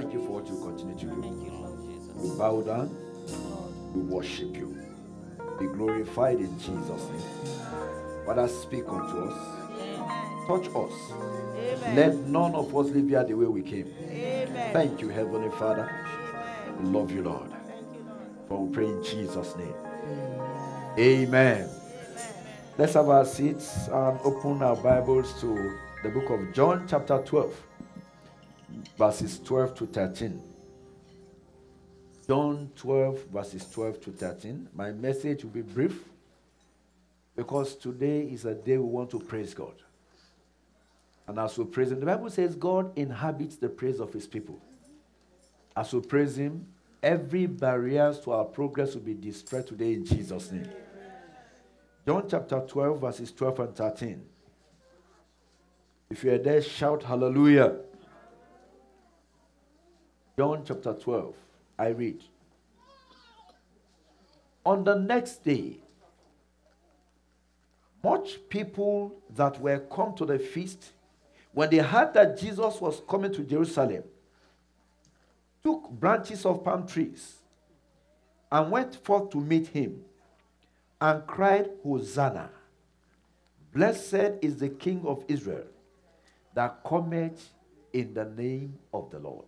Thank you for what you continue to do. Thank you, Lord Jesus. We bow down, we worship you. Be glorified in Jesus' name. Father, speak unto us, Amen. touch us. Amen. Let none of us leave here the way we came. Amen. Thank you, Heavenly Father. We love you, Lord. Thank you, Lord. For we pray in Jesus' name. Amen. Let's have our seats and open our Bibles to the book of John, chapter 12, verses 12 to 13. John 12, verses 12 to 13. My message will be brief because today is a day we want to praise God. And as we praise Him, the Bible says God inhabits the praise of His people. As we praise Him, every barrier to our progress will be destroyed today in Jesus' name. John chapter 12, verses 12 and 13. If you are there, shout hallelujah. John chapter 12, I read. On the next day, much people that were come to the feast, when they heard that Jesus was coming to Jerusalem, took branches of palm trees and went forth to meet him and cried, Hosanna! Blessed is the King of Israel that cometh in the name of the Lord.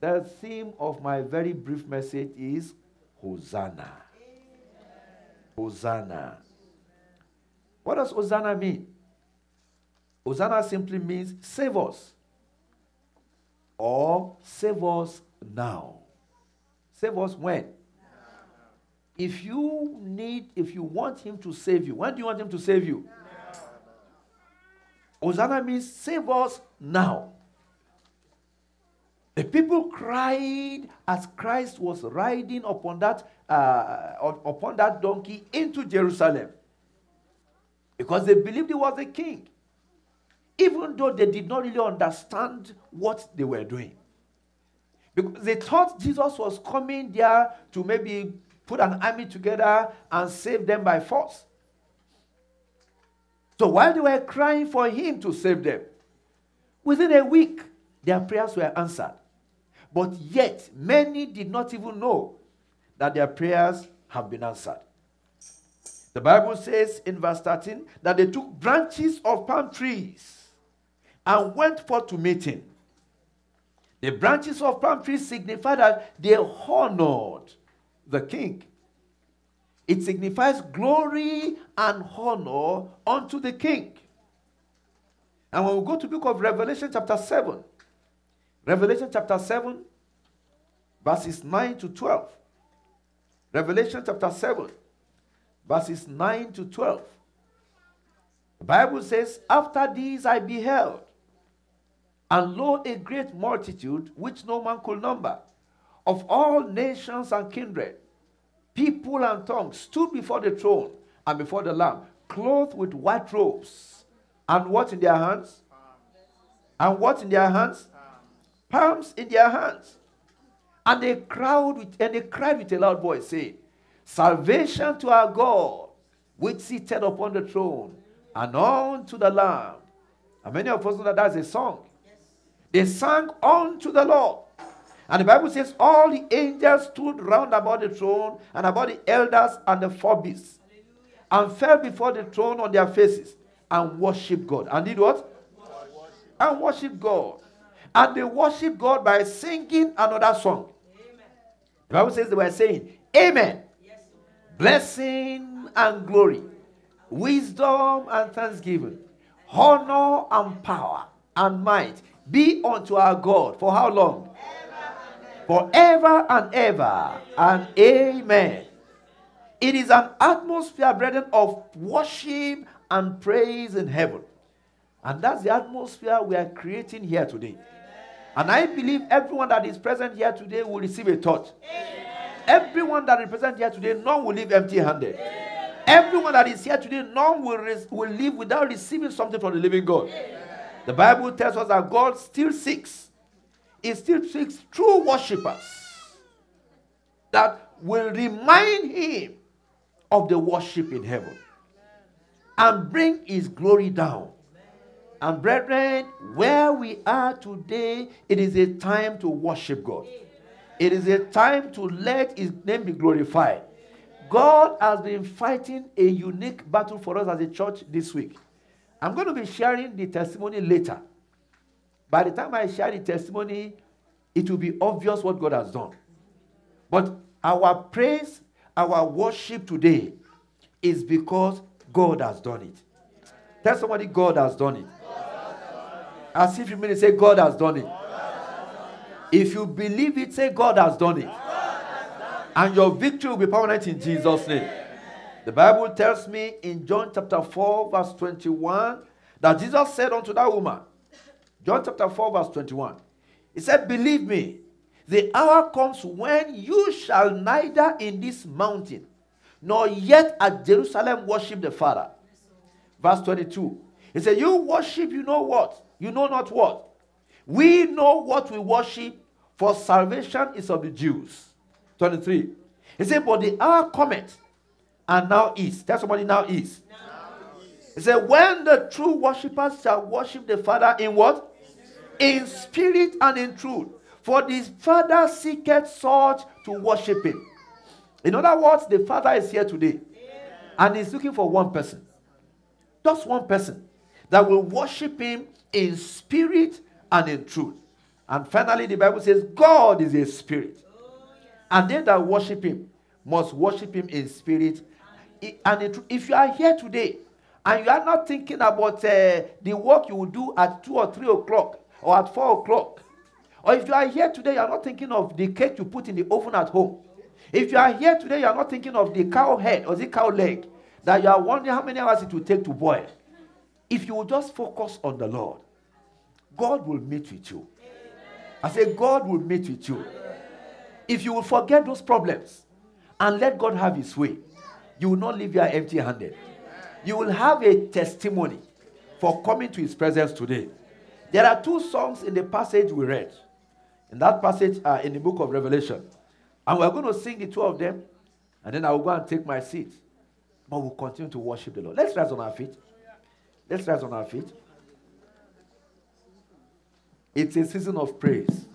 The theme of my very brief message is Hosanna. Hosanna. What does Hosanna mean? Hosanna simply means save us or save us now. Save us when? If you need, if you want him to save you, when do you want him to save you? Hosanna means save us now. The people cried as Christ was riding upon that, uh, upon that donkey into Jerusalem because they believed he was a king, even though they did not really understand what they were doing. Because they thought Jesus was coming there to maybe put an army together and save them by force. So while they were crying for him to save them, within a week, their prayers were answered. But yet, many did not even know that their prayers have been answered. The Bible says in verse 13 that they took branches of palm trees and went forth to meet him. The branches of palm trees signify that they honored the king. It signifies glory and honor unto the king. And when we go to book of Revelation chapter 7, Revelation chapter 7, verses 9 to 12. Revelation chapter 7, verses 9 to 12. The Bible says, After these I beheld, and lo, a great multitude which no man could number, of all nations and kindred, people and tongues, stood before the throne and before the Lamb, clothed with white robes, and what in their hands? And what in their hands? Palms in their hands. And they cried with, and they cried with a loud voice, saying, Salvation to our God, which seated upon the throne, and unto the Lamb. And many of us know that that's a song. They sang unto the Lord. And the Bible says, All the angels stood round about the throne and about the elders and the four beasts, and fell before the throne on their faces and worshiped God. And did what? And worshiped God. And they worship God by singing another song. The Bible says they were saying, Amen. Blessing and glory, wisdom and thanksgiving, honor and power and might be unto our God. For how long? Forever and ever. And amen. It is an atmosphere, brethren, of worship and praise in heaven. And that's the atmosphere we are creating here today. And I believe everyone that is present here today will receive a touch. Everyone that is present here today, none will leave empty handed. Everyone that is here today, none will, res- will leave without receiving something from the living God. The Bible tells us that God still seeks, He still seeks true worshippers that will remind Him of the worship in heaven and bring His glory down And brethren, where we are today, it is a time to worship God. It is a time to let His name be glorified. God has been fighting a unique battle for us as a church this week. I'm going to be sharing the testimony later. By the time I share the testimony, it will be obvious what God has done. But our praise, our worship today is because God has done it. Tell somebody, God has done it. As if you mean to say, God has done it. If you believe it, say, God has done it. And your victory will be permanent in Jesus' name. The Bible tells me in John chapter 4, verse 21, that Jesus said unto that woman, John chapter 4, verse 21, He said, Believe me, the hour comes when you shall neither in this mountain nor yet at Jerusalem worship the Father. Verse 22. He said, You worship, you know what? You know not what? We know what we worship, for salvation is of the Jews. 23. He said, But the hour cometh, and now is. Tell somebody now is. He said, When the true worshippers shall worship the Father in what? In spirit and in truth. For the Father seeketh such to worship him. In other words, the Father is here today. And he's looking for one person. Just one person that will worship him in spirit and in truth. And finally, the Bible says, God is a spirit. And they that worship him must worship him in spirit. And in if you are here today and you are not thinking about uh, the work you will do at 2 or 3 o'clock or at 4 o'clock, or if you are here today, you are not thinking of the cake you put in the oven at home. If you are here today, you are not thinking of the cow head or the cow leg that you are wondering how many hours it will take to boil. If you will just focus on the Lord, God will meet with you. I say, God will meet with you. If you will forget those problems and let God have His way, you will not leave here empty handed. You will have a testimony for coming to His presence today. There are two songs in the passage we read. In that passage, uh, in the book of Revelation. And we're going to sing the two of them, and then I will go and take my seat. But we'll continue to worship the Lord. Let's rise on our feet. Let's rise on our feet. It's a season of praise.